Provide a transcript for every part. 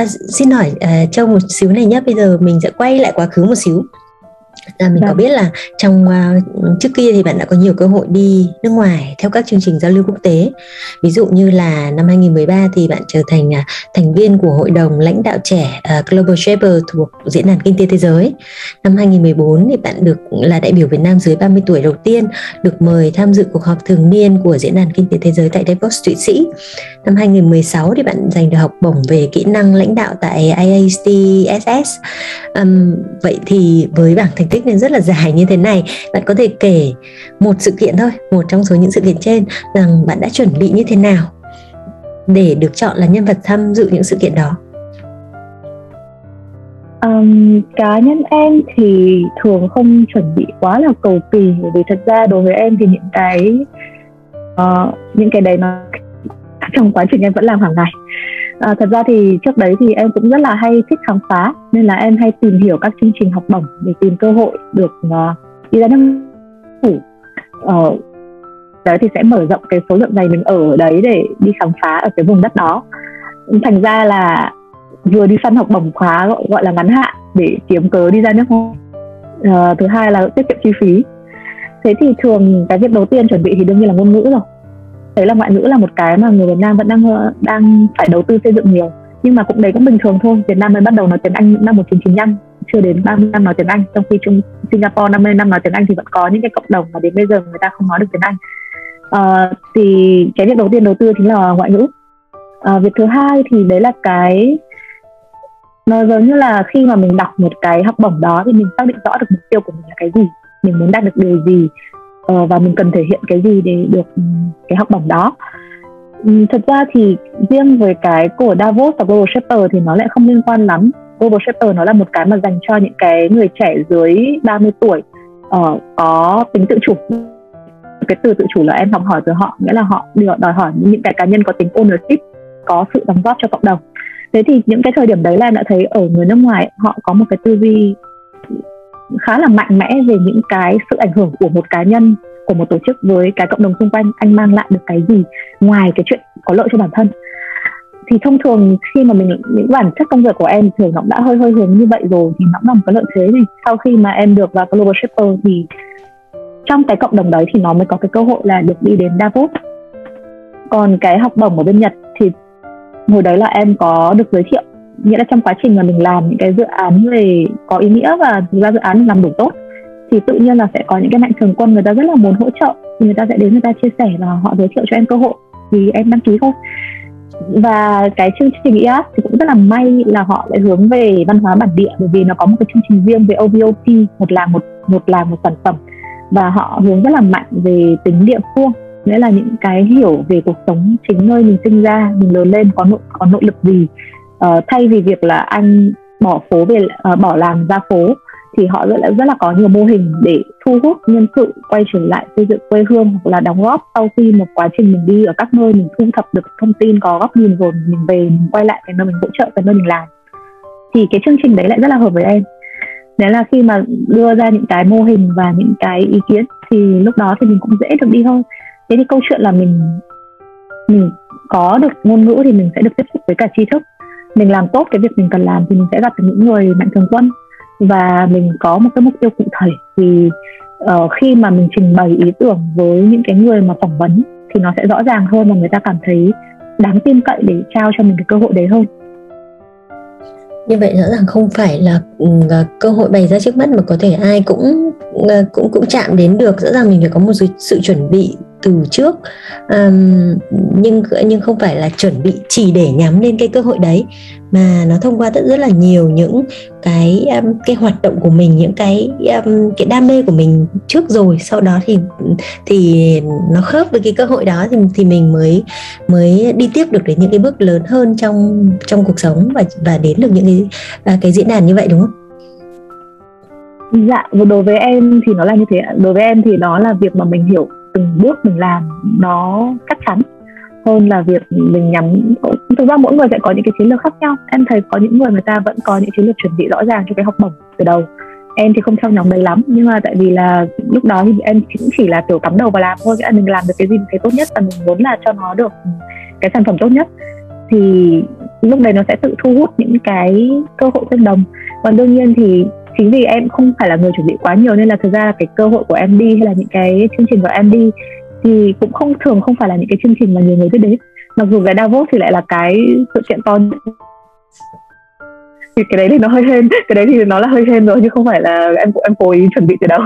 À, xin hỏi à, uh, Châu một xíu này nhé, bây giờ mình sẽ quay lại quá khứ một xíu. À, mình Đã. có vâng. biết là trong uh, trước kia thì bạn đã có nhiều cơ hội đi nước ngoài theo các chương trình giao lưu quốc tế. Ví dụ như là năm 2013 thì bạn trở thành uh, thành viên của hội đồng lãnh đạo trẻ uh, Global Shaper thuộc diễn đàn kinh tế thế giới. Năm 2014 thì bạn được là đại biểu Việt Nam dưới 30 tuổi đầu tiên được mời tham dự cuộc họp thường niên của diễn đàn kinh tế thế giới tại Davos, Thụy Sĩ. Năm 2016 thì bạn giành được học bổng về kỹ năng lãnh đạo tại IAST Um, vậy thì với bảng thành tích nên rất là dài như thế này. Bạn có thể kể một sự kiện thôi một trong số những sự kiện trên rằng bạn đã chuẩn bị như thế nào để được chọn là nhân vật tham dự những sự kiện đó? Um, cá nhân em thì thường không chuẩn bị quá là cầu kỳ bởi vì thật ra đối với em thì những cái uh, những cái đấy nó trong quá trình em vẫn làm hàng ngày à, thật ra thì trước đấy thì em cũng rất là hay thích khám phá nên là em hay tìm hiểu các chương trình học bổng để tìm cơ hội được uh, đi ra nước phủ uh, ờ, đấy thì sẽ mở rộng cái số lượng ngày mình ở đấy để đi khám phá ở cái vùng đất đó. Thành ra là vừa đi săn học bổng khóa gọi, gọi là ngắn hạn để kiếm cớ đi ra nước ngoài uh, thứ hai là tiết kiệm chi phí. Thế thì thường cái việc đầu tiên chuẩn bị thì đương nhiên là ngôn ngữ rồi thấy là ngoại ngữ là một cái mà người Việt Nam vẫn đang ờ, đang phải đầu tư xây dựng nhiều. Nhưng mà cũng đấy cũng bình thường thôi. Việt Nam mới bắt đầu nói tiếng Anh năm 1995 chưa đến 30 năm nói tiếng Anh. Trong khi Trung Singapore 50 năm nói tiếng Anh thì vẫn có những cái cộng đồng mà đến bây giờ người ta không nói được tiếng Anh. À, thì cái việc đầu tiên đầu tư chính là ngoại ngữ. À, việc thứ hai thì đấy là cái nó giống như là khi mà mình đọc một cái học bổng đó thì mình xác định rõ được mục tiêu của mình là cái gì mình muốn đạt được điều gì Ờ, và mình cần thể hiện cái gì để được ừ, cái học bổng đó. Ừ, thật ra thì riêng với cái của Davos và Global Shaper thì nó lại không liên quan lắm. Global Shaper nó là một cái mà dành cho những cái người trẻ dưới 30 tuổi uh, có tính tự chủ. Cái từ tự chủ là em học hỏi từ họ nghĩa là họ đòi hỏi những cái cá nhân có tính ownership có sự đóng góp cho cộng đồng. Thế thì những cái thời điểm đấy là em đã thấy ở người nước ngoài họ có một cái tư duy khá là mạnh mẽ về những cái sự ảnh hưởng của một cá nhân, của một tổ chức với cái cộng đồng xung quanh. Anh mang lại được cái gì ngoài cái chuyện có lợi cho bản thân? Thì thông thường khi mà mình, những bản chất công việc của em thường nó đã hơi hơi hướng như vậy rồi thì nó là một cái lợi thế này sau khi mà em được vào global shipper thì trong cái cộng đồng đấy thì nó mới có cái cơ hội là được đi đến Davos. Còn cái học bổng ở bên Nhật thì hồi đấy là em có được giới thiệu nghĩa là trong quá trình mà mình làm những cái dự án về có ý nghĩa và thực ra dự án làm đủ tốt, thì tự nhiên là sẽ có những cái mạnh thường quân người ta rất là muốn hỗ trợ, thì người ta sẽ đến người ta chia sẻ và họ giới thiệu cho em cơ hội thì em đăng ký thôi. Và cái chương trình IAS thì cũng rất là may là họ lại hướng về văn hóa bản địa, bởi vì nó có một cái chương trình riêng về OVOP một làng, một một làng, một sản phẩm. Và họ hướng rất là mạnh về tính địa phương, nghĩa là những cái hiểu về cuộc sống chính nơi mình sinh ra, mình lớn lên có nội có nội lực gì uh, thay vì việc là anh bỏ phố về uh, bỏ làng ra phố thì họ rất là rất là có nhiều mô hình để thu hút nhân sự quay trở lại xây dựng quê hương hoặc là đóng góp sau khi một quá trình mình đi ở các nơi mình thu thập được thông tin có góc nhìn rồi mình về mình quay lại cái nơi mình hỗ trợ cái nơi mình làm. Thì cái chương trình đấy lại rất là hợp với em. Đấy là khi mà đưa ra những cái mô hình và những cái ý kiến thì lúc đó thì mình cũng dễ được đi hơn. Thế thì câu chuyện là mình mình có được ngôn ngữ thì mình sẽ được tiếp xúc với cả tri thức mình làm tốt cái việc mình cần làm thì mình sẽ gặp được những người mạnh thường quân. Và mình có một cái mục tiêu cụ thể thì uh, khi mà mình trình bày ý tưởng với những cái người mà phỏng vấn thì nó sẽ rõ ràng hơn và người ta cảm thấy đáng tin cậy để trao cho mình cái cơ hội đấy hơn. Như vậy rõ ràng không phải là uh, cơ hội bày ra trước mắt mà có thể ai cũng uh, cũng cũng chạm đến được. Rõ ràng mình phải có một sự, sự chuẩn bị từ trước um, nhưng nhưng không phải là chuẩn bị chỉ để nhắm lên cái cơ hội đấy mà nó thông qua rất rất là nhiều những cái um, cái hoạt động của mình những cái um, cái đam mê của mình trước rồi sau đó thì thì nó khớp với cái cơ hội đó thì thì mình mới mới đi tiếp được đến những cái bước lớn hơn trong trong cuộc sống và và đến được những cái à, cái diễn đàn như vậy đúng không? Dạ, đối với em thì nó là như thế. Đối với em thì đó là việc mà mình hiểu từng bước mình làm nó chắc chắn. Hơn là việc mình nhắm, thực ra mỗi người sẽ có những cái chiến lược khác nhau. Em thấy có những người người ta vẫn có những chiến lược chuẩn bị rõ ràng cho cái học bổng từ đầu. Em thì không theo nhóm đấy lắm, nhưng mà tại vì là lúc đó thì em cũng chỉ là kiểu cắm đầu vào làm thôi mình làm được cái gì mình thấy tốt nhất và mình muốn là cho nó được cái sản phẩm tốt nhất. Thì lúc đấy nó sẽ tự thu hút những cái cơ hội tương đồng. Còn đương nhiên thì chính vì em không phải là người chuẩn bị quá nhiều nên là thực ra cái cơ hội của em đi hay là những cái chương trình của em đi thì cũng không, thường không phải là những cái chương trình mà nhiều người biết đến. Mặc dù cái Davos thì lại là cái sự kiện to nhất. Thì cái đấy thì nó hơi hên, cái đấy thì nó là hơi hên rồi chứ không phải là em em cố ý chuẩn bị từ đâu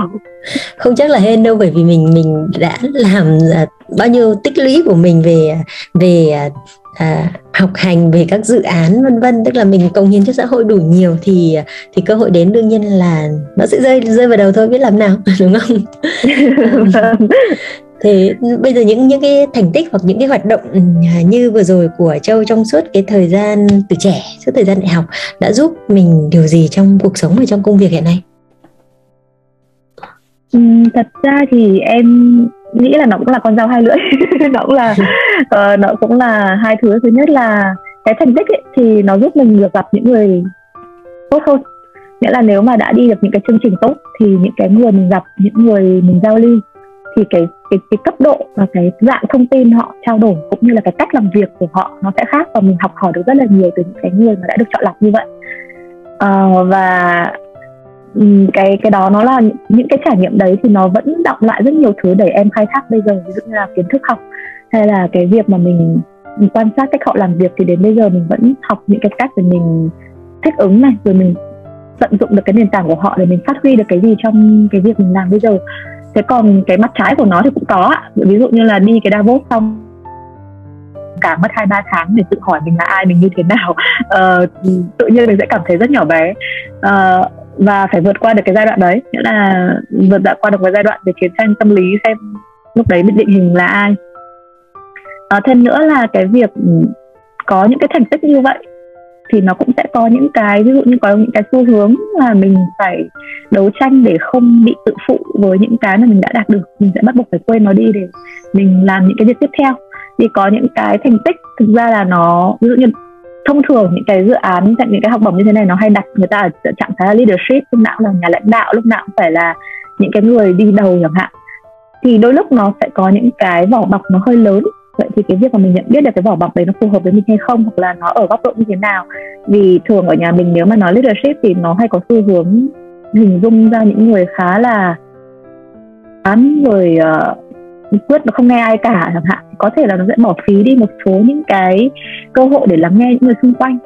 không, chắc là hên đâu, bởi vì mình mình đã làm à, bao nhiêu tích lũy của mình về về à, à, học hành về các dự án vân vân. Tức là mình công hiến cho xã hội đủ nhiều thì thì cơ hội đến đương nhiên là nó sẽ rơi rơi vào đầu thôi biết làm nào đúng không? Thì bây giờ những những cái thành tích hoặc những cái hoạt động ừ, như vừa rồi của châu trong suốt cái thời gian từ trẻ suốt thời gian đại học đã giúp mình điều gì trong cuộc sống và trong công việc hiện nay? Ừ, thật ra thì em nghĩ là nó cũng là con dao hai lưỡi. Nó cũng là uh, nó cũng là hai thứ. Thứ nhất là cái thành tích ấy, thì nó giúp mình được gặp những người tốt hơn. Nghĩa là nếu mà đã đi được những cái chương trình tốt thì những cái người mình gặp những người mình giao lưu thì cái cái cái cấp độ và cái dạng thông tin họ trao đổi cũng như là cái cách làm việc của họ nó sẽ khác và mình học hỏi được rất là nhiều từ những cái người mà đã được chọn lọc như vậy. Uh, và Ừ, cái cái đó nó là những cái trải nghiệm đấy thì nó vẫn đọng lại rất nhiều thứ để em khai thác bây giờ ví dụ như là kiến thức học hay là cái việc mà mình, mình quan sát cách họ làm việc thì đến bây giờ mình vẫn học những cái cách để mình thích ứng này rồi mình tận dụng được cái nền tảng của họ để mình phát huy được cái gì trong cái việc mình làm bây giờ. Thế còn cái mặt trái của nó thì cũng có ví dụ như là đi cái Davos xong cả mất hai ba tháng để tự hỏi mình là ai mình như thế nào. Uh, tự nhiên mình sẽ cảm thấy rất nhỏ bé. Uh, và phải vượt qua được cái giai đoạn đấy. Nghĩa là vượt đã qua được cái giai đoạn về chiến tranh tâm lý xem lúc đấy biết định hình là ai. À, thêm nữa là cái việc ừ, có những cái thành tích như vậy thì nó cũng sẽ có những cái ví dụ như có những cái xu hướng là mình phải đấu tranh để không bị tự phụ với những cái mà mình đã đạt được. Mình sẽ bắt buộc phải quên nó đi để mình làm những cái việc tiếp theo. Thì có những cái thành tích thực ra là nó ví dụ như thông thường những cái dự án những cái học bổng như thế này nó hay đặt người ta ở trạng thái leadership lúc nào cũng là nhà lãnh đạo lúc nào cũng phải là những cái người đi đầu chẳng hạn. Thì đôi lúc nó sẽ có những cái vỏ bọc nó hơi lớn. Vậy thì cái việc mà mình nhận biết được cái vỏ bọc đấy nó phù hợp với mình hay không hoặc là nó ở góc độ như thế nào. Vì thường ở nhà mình nếu mà nói leadership thì nó hay có xu hướng hình dung ra những người khá là án người uh, quyết nó không nghe ai cả chẳng hạn. Có thể là nó sẽ bỏ phí đi một số những cái cơ hội để lắng nghe những người xung quanh.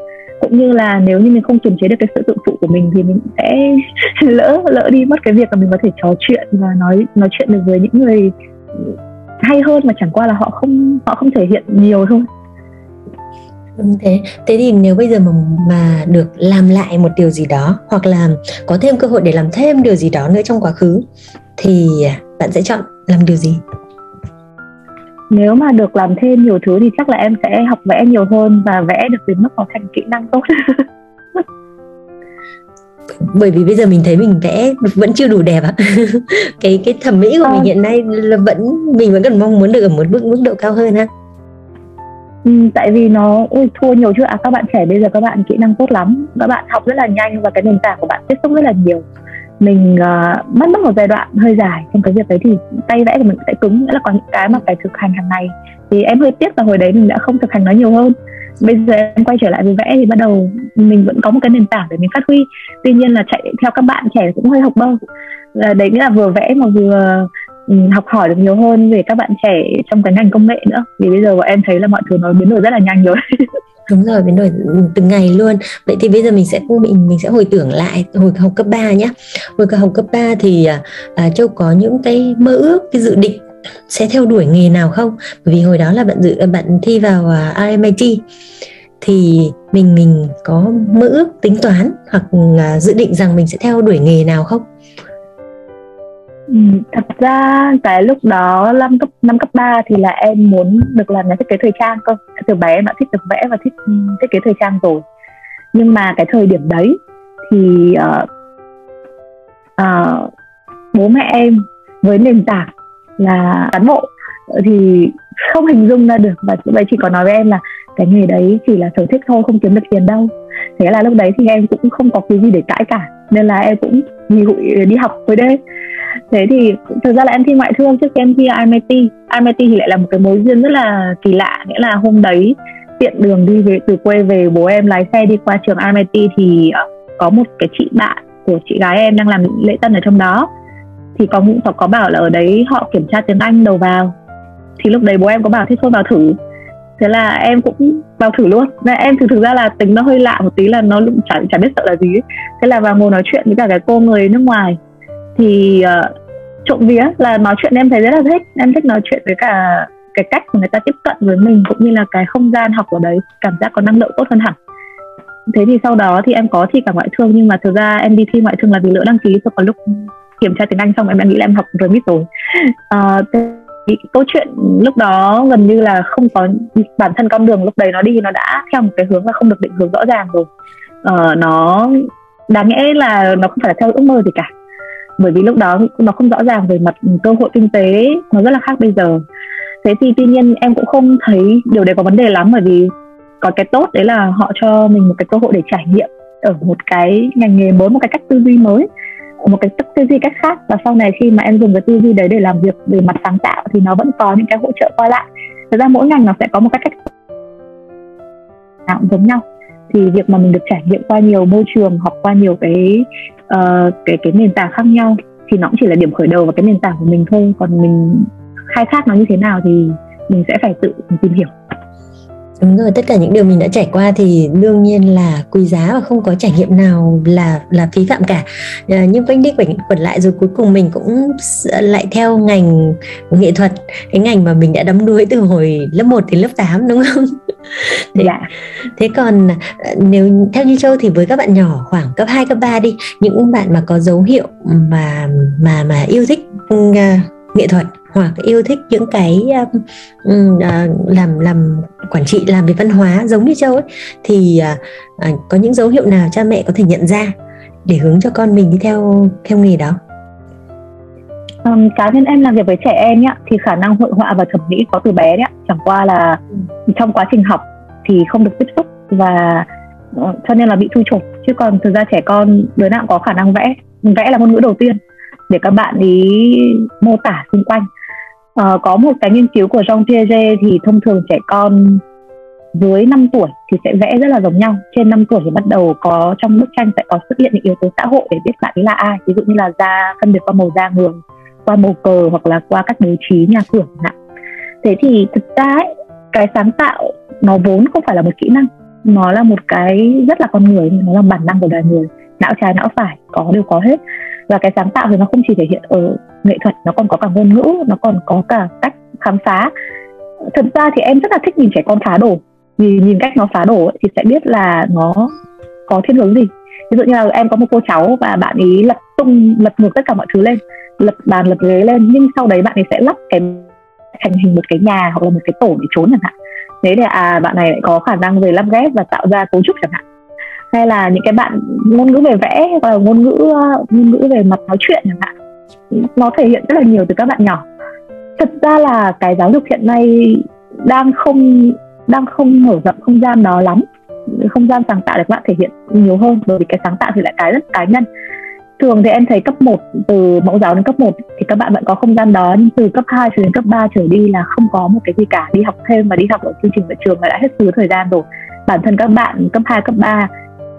Cũng như là nếu như mình không kiềm chế được cái sự tự phụ của mình thì mình sẽ lỡ lỡ đi mất cái việc là mình có thể trò chuyện và nói nói chuyện được với những người hay hơn mà chẳng qua là họ không họ không thể hiện nhiều thôi. Thế. Thế thì nếu bây giờ mà mà được làm lại một điều gì đó, hoặc là có thêm cơ hội để làm thêm điều gì đó nữa trong quá khứ, thì bạn sẽ chọn làm điều gì? Nếu mà được làm thêm nhiều thứ thì chắc là em sẽ học vẽ nhiều hơn và vẽ được đến mức nó thành kỹ năng tốt. Bởi vì bây giờ mình thấy mình vẽ vẫn chưa đủ đẹp ạ. Cái cái thẩm mỹ của à. mình ờ. hiện nay là vẫn mình vẫn cần mong muốn được ở một mức mức độ cao hơn ha Ừ, tại vì nó ui, thua nhiều chứ à các bạn trẻ bây giờ các bạn kỹ năng tốt lắm. Các bạn học rất là nhanh và cái nền tảng của bạn tiếp xúc rất là nhiều mình uh, mất mất một giai đoạn hơi dài trong cái việc đấy thì tay vẽ của mình sẽ cứng nghĩa là có những cái mà phải thực hành hàng ngày. Thì em hơi tiếc là hồi đấy mình đã không thực hành nó nhiều hơn. Bây giờ em quay trở lại với vẽ thì bắt đầu mình vẫn có một cái nền tảng để mình phát huy. Tuy nhiên là chạy theo các bạn trẻ cũng hơi học bơ là đấy nghĩa là vừa vẽ mà vừa Ừ, học hỏi được nhiều hơn về các bạn trẻ trong cái ngành công nghệ nữa. Vì bây giờ bọn em thấy là mọi thứ nó biến đổi rất là nhanh rồi. Đúng rồi biến đổi từng ngày luôn. Vậy thì bây giờ mình sẽ mình mình sẽ hồi tưởng lại hồi học cấp 3 nhé hồi học cấp 3 thì à, à, châu có những cái mơ ước cái dự định sẽ theo đuổi nghề nào không? Bởi vì hồi đó là bạn dự bạn thi vào à, uh, RMIT thì mình mình có mơ ước tính toán hoặc à, dự định rằng mình sẽ theo đuổi nghề nào không? Ừ, thật ra cái lúc đó năm cấp năm cấp 3 thì là em muốn được làm nhà thiết kế thời trang cơ. Từ bé em đã thích được vẽ và thích thiết kế thời trang rồi. Nhưng mà cái thời điểm đấy thì uh, uh, bố mẹ em với nền tảng là cán bộ thì không hình dung ra được. Và lúc đấy chỉ có nói với em là cái nghề đấy chỉ là sở thích thôi không kiếm được tiền đâu. Thế là lúc đấy thì em cũng không có cái gì để cãi cả. Nên là em cũng nghỉ hụi đi học với đây, thế thì thực ra là em thi ngoại thương trước khi em thi IMIT IMIT thì lại là một cái mối duyên rất là kỳ lạ nghĩa là hôm đấy tiện đường đi về từ quê về bố em lái xe đi qua trường RMIT thì ờ, có một cái chị bạn của chị gái em đang làm lễ tân ở trong đó. Thì có cũng có bảo là ở đấy họ kiểm tra tiếng Anh đầu vào. Thì lúc đấy bố em có bảo thế thôi vào thử thế là em cũng vào thử luôn. Nên em thực thực ra là tính nó hơi lạ một tí là nó chả chả biết sợ là gì ấy. thế là vào ngồi nói chuyện với cả cái cô người nước ngoài. Thì uh, trộm vía là nói chuyện em thấy rất là thích. Em thích nói chuyện với cả cái cách mà người ta tiếp cận với mình cũng như là cái không gian học ở đấy. Cảm giác có năng lượng tốt hơn hẳn. Thế thì sau đó thì em có thi cả ngoại thương nhưng mà thực ra em đi thi ngoại thương là vì lỡ đăng ký thôi có lúc kiểm tra tiếng Anh xong em đã nghĩ là em học rồi. Ờ, rồi à, thì câu chuyện lúc đó gần như là không có bản thân con đường lúc đấy nó đi nó đã theo một cái hướng là không được định hướng rõ ràng rồi. Ờ, nó đáng lẽ là nó không phải là theo ước mơ gì cả. Bởi vì lúc đó nó không rõ ràng về mặt cơ hội kinh tế nó rất là khác bây giờ. Thế thì tuy nhiên em cũng không thấy điều đấy có vấn đề lắm bởi vì có cái tốt đấy là họ cho mình một cái cơ hội để trải nghiệm ở một cái ngành nghề mới một cái cách tư duy mới một cái tư duy cách khác. Và sau này khi mà em dùng cái tư duy đấy để làm việc về mặt sáng tạo thì nó vẫn có những cái hỗ trợ qua lại. Thực ra mỗi ngành nó sẽ có một cái cách nào giống nhau. Thì việc mà mình được trải nghiệm qua nhiều môi trường học qua nhiều cái uh, cái cái nền tảng khác nhau thì nó cũng chỉ là điểm khởi đầu và cái nền tảng của mình thôi. Còn mình khai thác nó như thế nào thì mình sẽ phải tự tìm hiểu. Đúng rồi, tất cả những điều mình đã trải qua thì đương nhiên là quý giá và không có trải nghiệm nào là là phí phạm cả. À, nhưng quanh đi quẩn, quẩn lại rồi cuối cùng mình cũng lại theo ngành nghệ thuật, cái ngành mà mình đã đắm đuối từ hồi lớp 1 đến lớp 8 đúng không? thế, dạ. thế còn à, nếu theo như Châu thì với các bạn nhỏ khoảng cấp 2 cấp 3 đi, những bạn mà có dấu hiệu mà mà mà yêu thích uh, nghệ thuật hoặc yêu thích những cái um, uh, làm làm quản trị làm về văn hóa giống như châu ấy thì uh, uh, có những dấu hiệu nào cha mẹ có thể nhận ra để hướng cho con mình đi theo theo nghề đó? Um, cá nhân em làm việc với trẻ em nhá thì khả năng hội họa và thẩm mỹ có từ bé đấy chẳng qua là ừ. trong quá trình học thì không được tiếp xúc và uh, cho nên là bị thu chột chứ còn thực ra trẻ con đứa nào cũng có khả năng vẽ. Vẽ là ngôn ngữ đầu tiên để các bạn ý mô tả xung quanh à, có một cái nghiên cứu của Jean Piaget thì thông thường trẻ con dưới 5 tuổi thì sẽ vẽ rất là giống nhau. Trên 5 tuổi thì bắt đầu có trong bức tranh sẽ có xuất hiện những yếu tố xã hội để biết bạn ấy là ai. Ví dụ như là da phân biệt qua màu da người qua màu cờ hoặc là qua các bố trí nhà cửa nào. thế thì thực ra ấy, cái sáng tạo nó vốn không phải là một kỹ năng. Nó là một cái rất là con người nó là bản năng của loài người. Não trái não phải có đều có hết. Và cái sáng tạo thì nó không chỉ thể hiện ở nghệ thuật nó còn có cả ngôn ngữ nó còn có cả cách khám phá. Thật ra thì em rất là thích nhìn trẻ con phá đổ, vì nhìn cách nó phá đổ ấy, thì sẽ biết là nó có thiên hướng gì. Ví dụ như là em có một cô cháu và bạn ấy lật tung lật ngược tất cả mọi thứ lên lật bàn lật ghế lên nhưng sau đấy bạn ấy sẽ lắp cái thành hình một cái nhà hoặc là một cái tổ để trốn chẳng hạn. Thế thì à bạn này lại có khả năng về lắp ghép và tạo ra cấu trúc chẳng hạn. Hay là những cái bạn ngôn ngữ về vẽ hoặc là ngôn ngữ ờ, ngôn ngữ về mặt nói chuyện chẳng hạn nó thể hiện rất là nhiều từ các bạn nhỏ. Thật ra là cái giáo dục hiện nay đang không đang không mở rộng không gian đó lắm. Không gian sáng tạo để các bạn thể hiện nhiều hơn, bởi vì cái sáng tạo thì lại cái rất cá nhân. Thường thì em thấy cấp 1 từ mẫu giáo đến cấp 1 thì các bạn vẫn có không gian đó, nhưng từ cấp 2 cho đến cấp 3 trở đi là không có một cái gì cả. Đi học thêm và đi học ở chương trình ở trường là đã hết thứ thời gian rồi. Bản thân các bạn cấp 2 cấp 3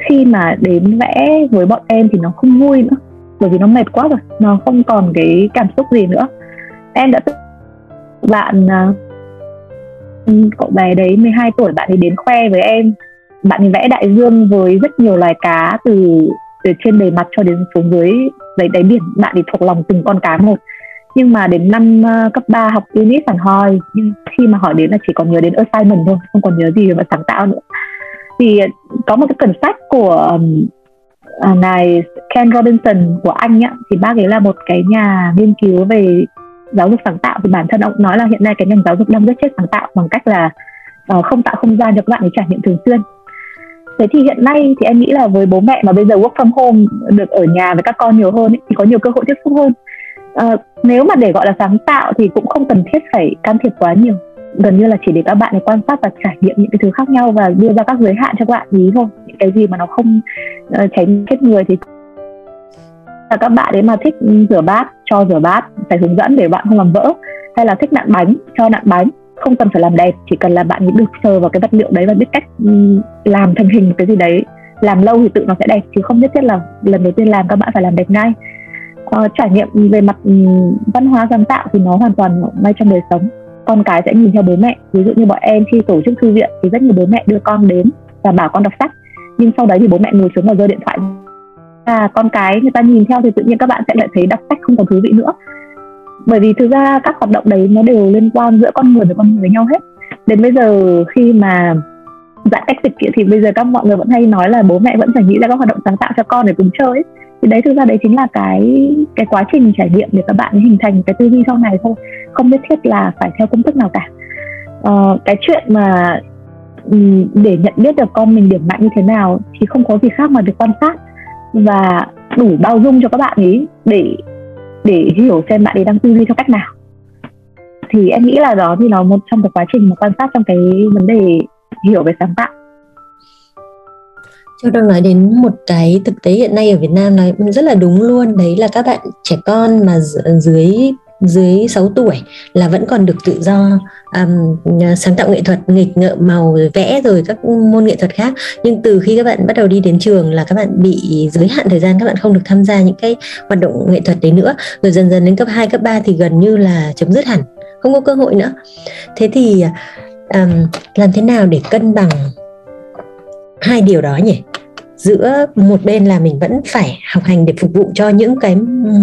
khi mà đến vẽ với bọn em thì nó không vui nữa bởi vì nó mệt quá rồi nó không còn cái cảm xúc gì nữa. Em đã bạn à, cậu bé đấy 12 tuổi bạn ấy đến khoe với em. Bạn ấy vẽ đại dương với rất nhiều loài cá từ từ trên bề mặt cho đến xuống dưới dưới đáy biển. Bạn ấy thuộc lòng từng con cá một. Nhưng mà đến năm uh, cấp 3 học unit phản hoi nhưng khi mà hỏi đến là chỉ còn nhớ đến assignment thôi không còn nhớ gì về sáng tạo nữa. Thì có một cái quyển sách của um, à, ngài Ken Robinson của Anh á, thì bác ấy là một cái nhà nghiên cứu về giáo dục sáng tạo. Thì bản thân ông nói là hiện nay cái ngành giáo dục đang rất chết sáng tạo bằng cách là uh, không tạo không gian cho các bạn ấy trải nghiệm thường xuyên. Thế thì hiện nay thì em nghĩ là với bố mẹ mà bây giờ work from home được ở nhà với các con nhiều hơn ấy, thì có nhiều cơ hội tiếp xúc hơn. Uh, nếu mà để gọi là sáng tạo thì cũng không cần thiết phải can thiệp quá nhiều gần như là chỉ để các bạn ấy quan sát và trải nghiệm những cái thứ khác nhau và đưa ra các giới hạn cho các bạn ý thôi. Những cái gì mà nó không uh, tránh chết người thì là các bạn ấy mà thích rửa bát cho rửa bát phải hướng dẫn để bạn không làm vỡ. Hay là thích nặn bánh cho nặn bánh. Không cần phải làm đẹp chỉ cần là bạn được sờ vào cái vật liệu đấy và biết cách ừ, làm thành hình một cái gì đấy. Làm lâu thì tự nó sẽ đẹp chứ không nhất thiết là lần đầu tiên làm các bạn phải làm đẹp ngay. Uh, trải nghiệm về mặt um, văn hóa sáng tạo thì nó hoàn toàn ngay trong đời sống con cái sẽ nhìn theo bố mẹ. Ví dụ như bọn em khi tổ chức thư viện thì rất nhiều bố mẹ đưa con đến và bảo con đọc sách. Nhưng sau đấy thì bố mẹ ngồi xuống và giơ điện thoại. À con cái người ta nhìn theo thì tự nhiên các bạn sẽ lại thấy đọc sách không còn thú vị nữa. Bởi vì thực ra các hoạt động đấy nó đều liên quan giữa con người với con người với nhau hết. Đến bây giờ khi mà giãn cách dịch thì bây giờ các mọi người vẫn hay nói là bố mẹ vẫn phải nghĩ ra các hoạt động sáng tạo cho con để cùng chơi ấy. thì đấy, thực ra đấy chính là cái cái quá trình trải nghiệm để các bạn hình thành cái tư duy sau này thôi không nhất thiết là phải theo công thức nào cả. Ờ, cái chuyện mà để nhận biết được con mình điểm mạnh như thế nào thì không có gì khác mà được quan sát và đủ bao dung cho các bạn ấy để để hiểu xem bạn ấy đang tư duy theo cách nào. Thì em nghĩ là đó thì nó một trong cái quá trình mà quan sát trong cái vấn đề hiểu về sáng tạo. Châu đang nói đến một cái thực tế hiện nay ở Việt Nam nói rất là đúng luôn. Đấy là các bạn trẻ con mà dưới dưới 6 tuổi là vẫn còn được tự do um, sáng tạo nghệ thuật nghịch ngợm màu vẽ rồi các môn nghệ thuật khác. Nhưng từ khi các bạn bắt đầu đi đến trường là các bạn bị giới hạn thời gian các bạn không được tham gia những cái hoạt động nghệ thuật đấy nữa. Rồi dần dần đến cấp 2, cấp 3 thì gần như là chấm dứt hẳn không có cơ hội nữa. Thế thì um, làm thế nào để cân bằng hai điều đó nhỉ? Giữa một bên là mình vẫn phải học hành để phục vụ cho những cái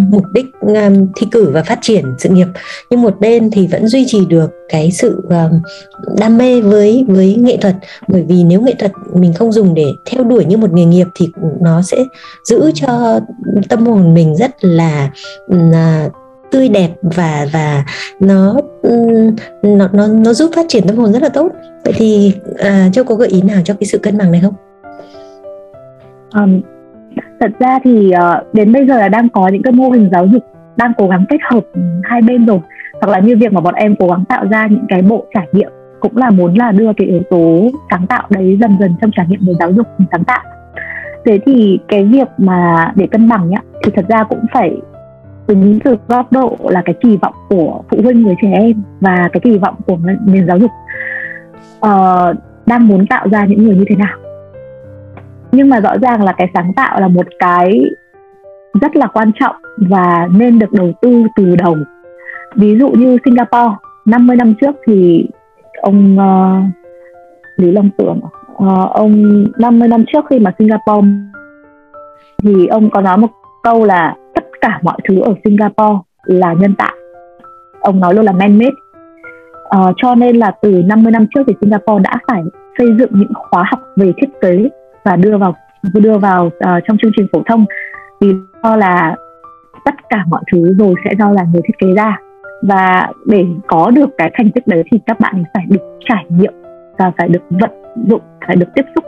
mục đích um, thi cử và phát triển sự nghiệp. Nhưng một bên thì vẫn duy trì được cái sự um, đam mê với với nghệ thuật. Bởi vì nếu nghệ thuật mình không dùng để theo đuổi như một nghề nghiệp thì nó sẽ giữ cho tâm hồn mình rất là uh, tươi đẹp và và nó um, nó nó nó giúp phát triển tâm hồn rất là tốt. Vậy thì à, châu có gợi ý nào cho cái sự cân bằng này không? Um, thật ra thì uh, đến bây giờ là đang có những cái mô hình giáo dục đang cố gắng kết hợp ừ, hai bên rồi. Hoặc là như việc mà bọn em cố gắng tạo ra những cái bộ trải nghiệm cũng là muốn là đưa cái yếu tố sáng tạo đấy dần dần trong trải nghiệm về giáo dục sáng tạo. Thế thì cái việc mà để cân bằng nhá thì thật ra cũng phải tính từ góc độ là cái kỳ vọng của phụ huynh với trẻ em và cái kỳ vọng của nền giáo dục. Uh, đang muốn tạo ra những người như thế nào? Nhưng mà rõ ràng là cái sáng tạo là một cái rất là quan trọng và nên được đầu tư từ đầu. Ví dụ như Singapore 50 năm trước thì ông uh, Lý Long Tưởng uh, ông 50 năm trước khi mà Singapore thì ông có nói một câu là tất cả mọi thứ ở Singapore là nhân tạo. Ông nói luôn là man made uh, ờ, cho nên là từ 50 năm trước thì Singapore đã phải xây dựng những khóa học về thiết kế và đưa vào đưa vào uh, trong chương trình phổ thông. Vì do là tất cả mọi thứ rồi sẽ do là người thiết kế ra. Và để có được cái thành tích đấy thì các bạn phải được trải nghiệm và phải được vận dụng phải được tiếp xúc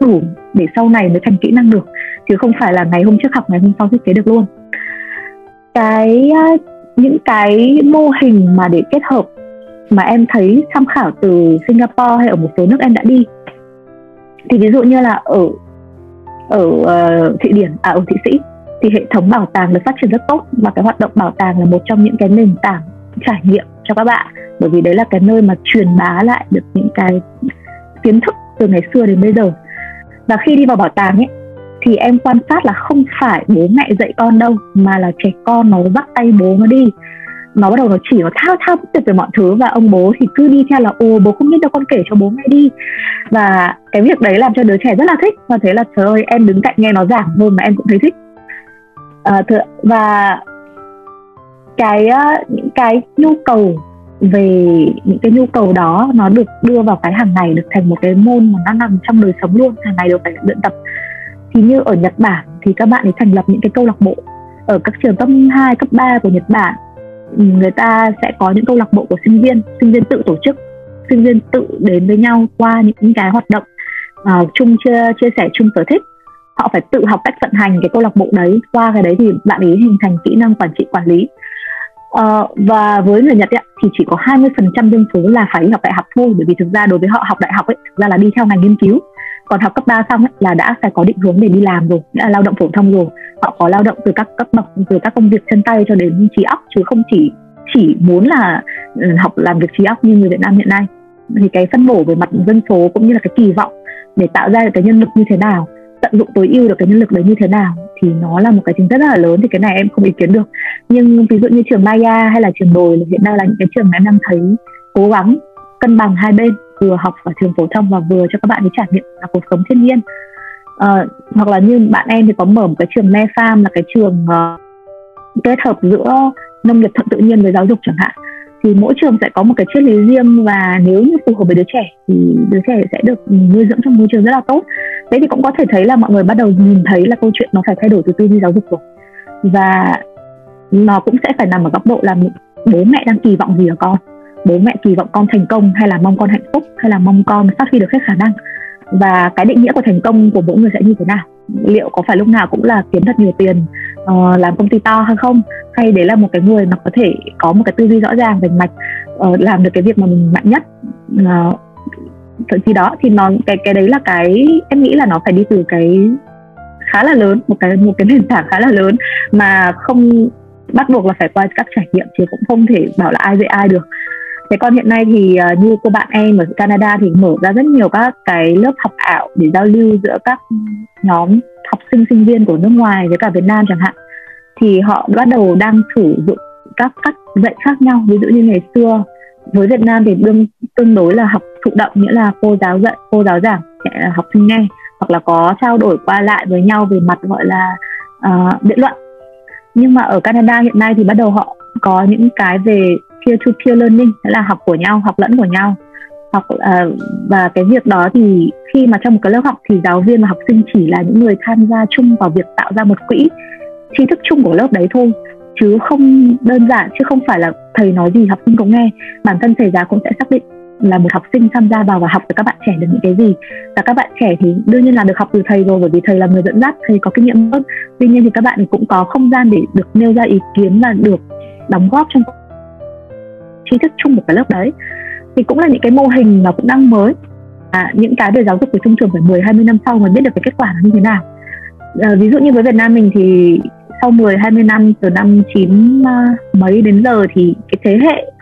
đủ để sau này mới thành kỹ năng được. Chứ không phải là ngày hôm trước học ngày hôm sau thiết kế được luôn. Cái ờ, những cái mô hình mà để kết hợp mà em thấy tham khảo từ Singapore hay ở một số nước em đã đi thì ví dụ như là ở ở uh, Thụy Điển à ở Thụy Sĩ thì hệ thống bảo tàng được phát triển rất tốt và cái hoạt động bảo tàng là một trong những cái nền tảng trải nghiệm cho các bạn. Bởi vì đấy là cái nơi mà truyền bá lại được những cái kiến thức từ ngày xưa đến bây giờ. Và khi đi vào bảo tàng ấy thì em quan sát là không phải bố mẹ dạy con đâu mà là trẻ con nó bắt tay bố nó đi nó bắt đầu nó chỉ nó thao thao bất tuyệt về mọi thứ và ông bố thì cứ đi theo là ồ bố không biết đâu con kể cho bố nghe đi. Và cái việc đấy làm cho đứa trẻ rất là thích và thế là trời ơi em đứng cạnh nghe nó giảng thôi mà em cũng thấy thích. À, và cái ờ, những cái nhu cầu về những cái nhu cầu đó nó được đưa vào cái hàng ngày được thành một cái môn mà nó nằm trong đời sống luôn hàng ngày đều phải luyện tập. Thì như ở Nhật Bản thì các bạn ấy thành lập những cái câu lạc bộ ở các trường cấp 2, cấp 3 của Nhật Bản người ta sẽ có những câu lạc bộ của sinh viên sinh viên tự tổ chức sinh viên tự đến với nhau qua những cái hoạt động uh, chung chia chia sẻ chung sở thích. Họ phải tự học cách vận hành cái câu lạc bộ đấy qua cái đấy thì bạn ấy hình thành kỹ năng quản trị quản lý. Uh, và với người Nhật ấy, thì chỉ có 20% dân số là phải đi học đại học thôi bởi vì thực ra đối với họ học đại học ấy thực ra là đi theo ngành nghiên cứu còn học cấp 3 xong ấy, là đã phải có định hướng để đi làm rồi đã là lao động phổ thông rồi. Họ có lao động từ các cấp bậc từ các công việc chân tay cho đến trí óc chứ không chỉ chỉ muốn là ừ, học làm việc trí óc như người Việt Nam hiện nay. Thì cái phân bổ về mặt dân số cũng như là cái kỳ vọng để tạo ra được cái nhân lực như thế nào tận dụng tối ưu được cái nhân lực đấy như thế nào thì nó là một cái chính rất là lớn thì cái này em không ý kiến được. Nhưng ví dụ như trường Maya hay là trường đồi hiện nay là những cái trường mà em đang thấy cố gắng cân bằng hai bên vừa học ở trường phổ thông và vừa cho các bạn ấy trải nghiệm là cuộc sống thiên nhiên. Uh, hoặc là như bạn em thì có mở một cái trường Me Farm là cái trường uh, kết hợp giữa nông nghiệp thuận tự nhiên với giáo dục chẳng hạn. Thì mỗi trường sẽ có một cái triết lý riêng và nếu như phù hợp với đứa trẻ thì đứa trẻ sẽ được nuôi dưỡng trong môi trường rất là tốt. Thế thì cũng có thể thấy là mọi người bắt đầu nhìn thấy là câu chuyện nó phải thay đổi từ tư duy giáo dục rồi. Và nó cũng sẽ phải nằm ở góc độ là bố mẹ đang kỳ vọng gì ở con bố mẹ kỳ vọng con thành công hay là mong con hạnh phúc hay là mong con phát huy được hết khả năng? Và cái định nghĩa của thành công của mỗi người sẽ như thế nào? Liệu có phải lúc nào cũng là kiếm thật nhiều tiền uh, làm công ty to hay không? Hay đấy là một cái người mà có thể có một cái tư duy rõ ràng rành mạch uh, làm được cái việc mà mình mạnh nhất? Uh, thậm chí đó thì nó cái cái đấy là cái em nghĩ là nó phải đi từ cái khá là lớn một cái một cái nền tảng khá là lớn mà không bắt buộc là phải qua các trải nghiệm chứ cũng không thể bảo là ai dạy ai được thế còn hiện nay thì uh, như cô bạn em ở Canada thì mở ra rất nhiều các cái lớp học ảo để giao lưu giữa các nhóm học sinh sinh viên của nước ngoài với cả Việt Nam chẳng hạn. Thì họ bắt đầu đang sử dụng các cách dạy khác nhau. Ví dụ như ngày xưa với Việt Nam thì đương tương đối là học thụ động nghĩa là cô giáo dạy cô giáo giảng sẽ học sinh nghe hoặc là có trao đổi qua lại với nhau về mặt gọi là uh, biện luận. Nhưng mà ở Canada hiện nay thì bắt đầu họ có những cái về peer to peer learning nghĩa là học của nhau học lẫn của nhau. Học uh, và cái việc đó thì khi mà trong một cái lớp học thì giáo viên và học sinh chỉ là những người tham gia chung vào việc tạo ra một quỹ tri thức chung của lớp đấy thôi chứ không đơn giản chứ không phải là thầy nói gì học sinh cũng nghe. Bản thân thầy giáo cũng sẽ xác định là một học sinh tham gia vào và học với các bạn trẻ được những cái gì. Và các bạn trẻ thì đương nhiên là được học từ thầy rồi bởi vì thầy là người dẫn dắt thầy có kinh nghiệm hơn tuy nhiên thì các bạn cũng có không gian để được nêu ra ý kiến và được đóng góp trong tri thức chung của cái lớp đấy. Thì cũng là những cái mô hình mà cũng đang mới. À, những cái về giáo dục của trung trường phải 10 20 năm sau mới biết được cái kết quả là như thế nào. À, ví dụ như với Việt Nam mình thì sau 10 20 năm từ năm 9 ờ, mấy đến giờ thì cái thế hệ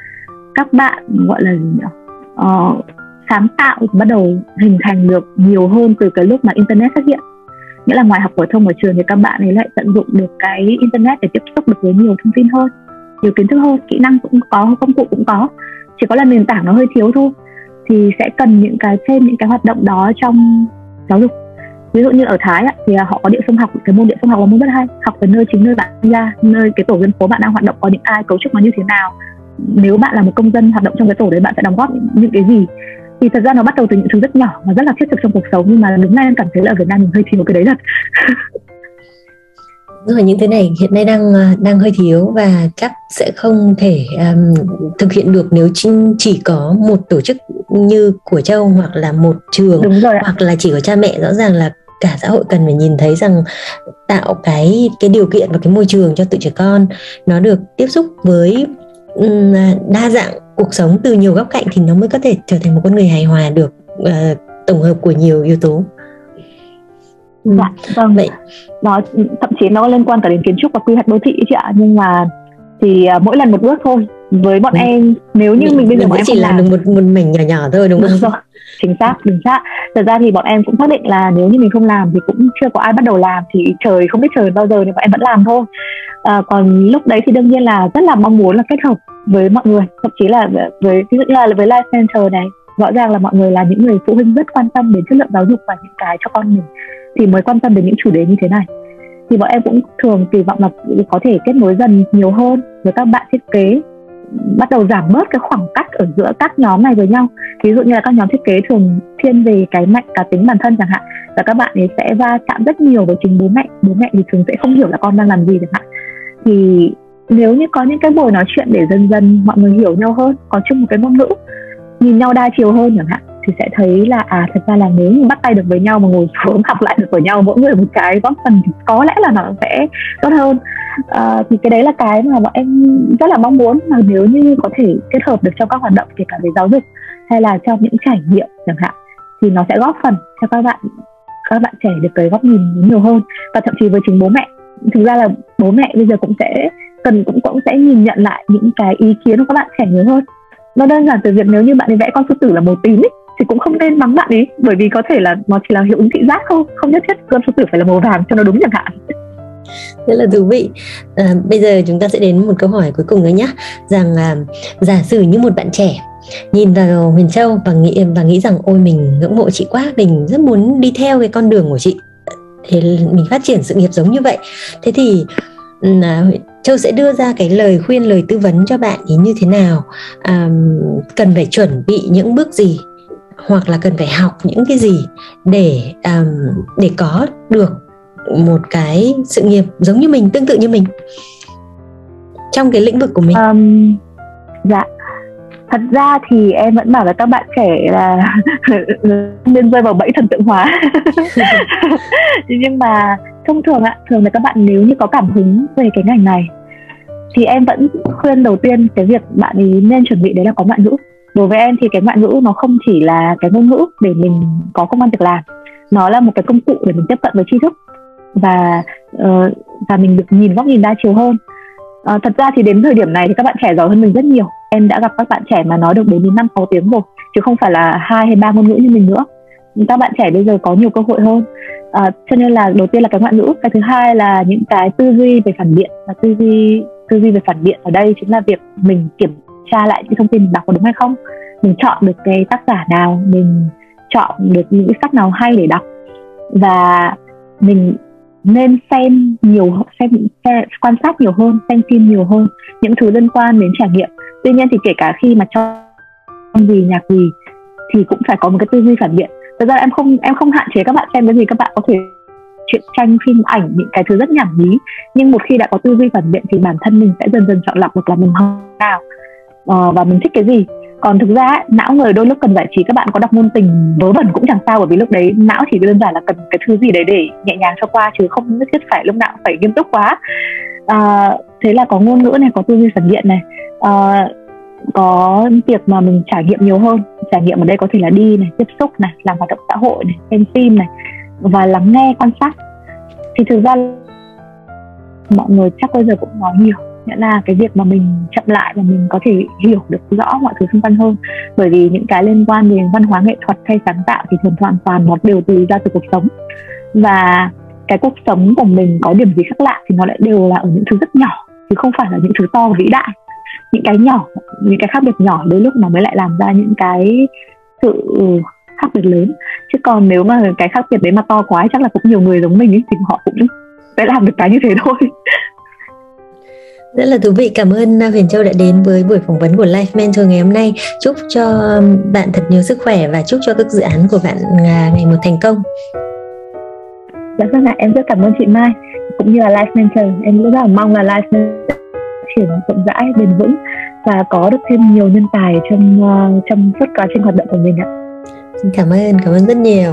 các bạn gọi là gì nhỉ? Uh, sáng tạo bắt đầu hình thành được nhiều hơn từ cái lúc mà internet xuất hiện. Nghĩa là ngoài học phổ thông ở trường thì các bạn ấy lại tận dụng được cái internet để tiếp xúc được với nhiều thông tin hơn nhiều kiến thức hơn kỹ năng cũng có công cụ cũng có. Chỉ có là nền tảng nó hơi thiếu thôi. Thì sẽ cần những cái thêm những cái hoạt động đó trong giáo dục. Ví dụ như ở Thái ạ, thì à, họ có địa phương học cái môn địa phương học là môn rất hay. Học từ nơi chính nơi bạn ra nơi cái tổ dân phố bạn đang hoạt động có những ai cấu trúc nó như thế nào. Nếu bạn là một công dân hoạt động trong cái tổ đấy bạn sẽ đóng góp những, những cái gì? Thì thật ra nó bắt đầu từ những thứ rất nhỏ và rất là thiết thực trong cuộc sống nhưng mà đúng nay em cảm thấy là ở Việt Nam mình hơi thiếu cái đấy thật. rồi những thứ này hiện nay đang à, đang hơi thiếu và chắc sẽ không thể um, thực hiện được nếu chỉ, chỉ có một tổ chức như của châu hoặc là một trường hoặc là chỉ có cha mẹ. Rõ ràng là cả xã hội cần phải nhìn thấy rằng tạo cái cái điều kiện và cái môi trường cho tụi trẻ con nó được tiếp xúc với um, đa dạng cuộc sống từ nhiều góc cạnh thì nó mới có thể trở thành một con người hài hòa được uh, tổng hợp của nhiều yếu tố dạ vâng. Vậy nó thậm chí nó liên quan cả đến kiến trúc và quy hoạch đô thị chị ạ. Nhưng mà thì uh, mỗi lần một bước thôi. Với bọn ừ. em nếu như mình, mình bây giờ mình bọn em chỉ làm được một một mảnh nhỏ nhỏ thôi đúng, đúng không? Rồi. chính xác chính xác. Thật ra thì bọn em cũng xác định là nếu như mình không làm thì cũng chưa có ai bắt đầu làm. Thì trời không biết trời bao giờ thì bọn em vẫn làm thôi. À, còn lúc đấy thì đương nhiên là rất là mong muốn là kết hợp với mọi người. Thậm chí là với ví dụ như là với life center này rõ ràng là mọi người là những người phụ huynh rất quan tâm đến chất lượng giáo dục và những cái cho con mình thì mới quan tâm đến những chủ đề như thế này. Thì bọn em cũng thường kỳ vọng là có thể kết nối dần nhiều hơn với các bạn thiết kế, bắt đầu giảm bớt cái khoảng cách ở giữa các nhóm này với nhau. Ví dụ như là các nhóm thiết kế thường thiên về cái mạnh cá tính bản thân chẳng hạn, và các bạn ấy sẽ va chạm rất nhiều với chính bố mẹ. Bố mẹ thì thường sẽ không hiểu là con đang làm gì chẳng hạn. Thì nếu như có những cái buổi nói chuyện để dần dần mọi người hiểu nhau hơn, có chung một cái ngôn ngữ, nhìn nhau đa chiều hơn chẳng hạn thì sẽ thấy là à thật ra là nếu mình bắt tay được với nhau mà ngồi xuống học lại được với nhau mỗi người một cái góp phần thì có lẽ là nó sẽ tốt hơn. À, thì cái đấy là cái mà bọn em rất là mong muốn mà nếu như có thể kết hợp được trong các hoạt động kể cả về giáo dục hay là trong những trải nghiệm chẳng hạn thì nó sẽ góp phần cho các bạn các bạn trẻ được cái góc nhìn nhiều hơn. Và thậm chí với chính bố mẹ thực ra là bố mẹ bây giờ cũng sẽ cần cũng cũng sẽ nhìn nhận lại những cái ý kiến của các bạn trẻ nhiều hơn. Nó đơn giản từ việc nếu như bạn ấy vẽ con sư tử là màu tím ấy, thì cũng không nên mắng bạn ấy bởi vì có thể là nó chỉ là hiệu ứng thị giác không không nhất thiết con sư tử phải là màu vàng cho nó đúng chẳng hạn. Rất là thú vị. À, bây giờ chúng ta sẽ đến một câu hỏi cuối cùng nữa nhé rằng à, giả sử như một bạn trẻ nhìn vào Huyền Châu và nghĩ và nghĩ rằng ôi mình ngưỡng mộ chị quá mình rất muốn đi theo cái con đường của chị. Thì mình phát triển sự nghiệp giống như vậy. Thế thì ừ, à, Châu sẽ đưa ra cái lời khuyên lời tư vấn cho bạn ý như thế nào? À, cần phải chuẩn bị những bước gì hoặc là cần phải học những cái gì để um, để có được một cái sự nghiệp giống như mình tương tự như mình trong cái lĩnh vực của mình? Um, dạ. Thật ra thì em vẫn bảo là các bạn trẻ là nên rơi vào bẫy thần tượng hóa. Nhưng mà thông thường ạ thường là các bạn nếu như có cảm hứng về cái ngành này thì em vẫn khuyên đầu tiên cái việc bạn ấy nên chuẩn bị đấy là có ngoại ngữ đối với em thì cái ngoại ngữ nó không chỉ là cái ngôn ngữ để mình có công an việc làm. Nó là một cái công cụ để mình tiếp cận với tri thức và uh, và mình được nhìn góc nhìn đa chiều hơn. Uh, thật ra thì đến thời điểm này thì các bạn trẻ giỏi hơn mình rất nhiều. Em đã gặp các bạn trẻ mà nói được 4 đến năm sáu tiếng rồi chứ không phải là hai hay ba ngôn ngữ như mình nữa. Các bạn trẻ bây giờ có nhiều cơ hội hơn. À, cho nên là đầu tiên là cái ngoại ngữ cái thứ hai là những cái tư duy về phản biện. Và tư duy tư duy về phản biện ở đây chính là việc mình kiểm tra lại những thông tin mình đọc có đúng hay không. Mình chọn được cái tác giả nào mình chọn được những sách nào hay để đọc. Và mình nên xem nhiều xem, xem quan sát nhiều hơn xem phim nhiều hơn những thứ liên quan đến trải nghiệm. Tuy nhiên thì kể cả khi mà cho gì nhạc gì thì cũng phải có một cái tư duy phản biện. Thực ra em không em không hạn chế các bạn xem cái gì các bạn có thể chuyện tranh phim ảnh những cái thứ rất nhảm nhí. Nhưng một khi đã có tư duy phản biện thì bản thân mình sẽ dần dần chọn lọc được là mình hơn nào uh, và mình thích cái gì? Còn thực ra não người đôi lúc cần giải trí các bạn có đọc ngôn tình vớ vẩn cũng chẳng sao bởi vì lúc đấy não chỉ đơn giản là cần cái thứ gì đấy để nhẹ nhàng cho qua chứ không nhất thiết phải lúc nào phải nghiêm túc quá. À, thế là có ngôn ngữ này có tư duy phản biện này. À, có việc mà mình trải nghiệm nhiều hơn. Trải nghiệm ở đây có thể là đi này tiếp xúc này làm hoạt động xã hội này xem phim này và lắng nghe quan sát. Thì thực ra mọi người chắc bây giờ cũng nói nhiều nghĩa là cái việc mà mình chậm lại và mình có thể hiểu được rõ mọi thứ xung quanh hơn. Bởi vì những cái liên quan đến văn hóa nghệ thuật hay sáng tạo thì thường hoàn toàn nó đều từ ra từ cuộc sống. Và cái cuộc sống của mình có điểm gì khác lạ thì nó lại đều là ở những thứ rất nhỏ, chứ không phải là những thứ to và vĩ đại. Những cái nhỏ, những cái khác biệt nhỏ đôi lúc nó mới lại làm ra những cái sự khác biệt lớn. Chứ còn nếu mà cái khác biệt đấy mà to quá, chắc là cũng nhiều người giống mình ấy thì họ cũng sẽ làm được cái như thế thôi rất là thú vị cảm ơn Huyền Châu đã đến với buổi phỏng vấn của Life Mentor ngày hôm nay chúc cho bạn thật nhiều sức khỏe và chúc cho các dự án của bạn à, ngày một thành công Dạ vâng ạ, em rất cảm ơn chị Mai cũng như là Life Mentor em rất là mong là Life Mentor triển rộng rãi bền vững và có được thêm nhiều nhân tài trong uh, trong suốt quá trình hoạt động của mình ạ. Xin cảm ơn, cảm ơn rất nhiều.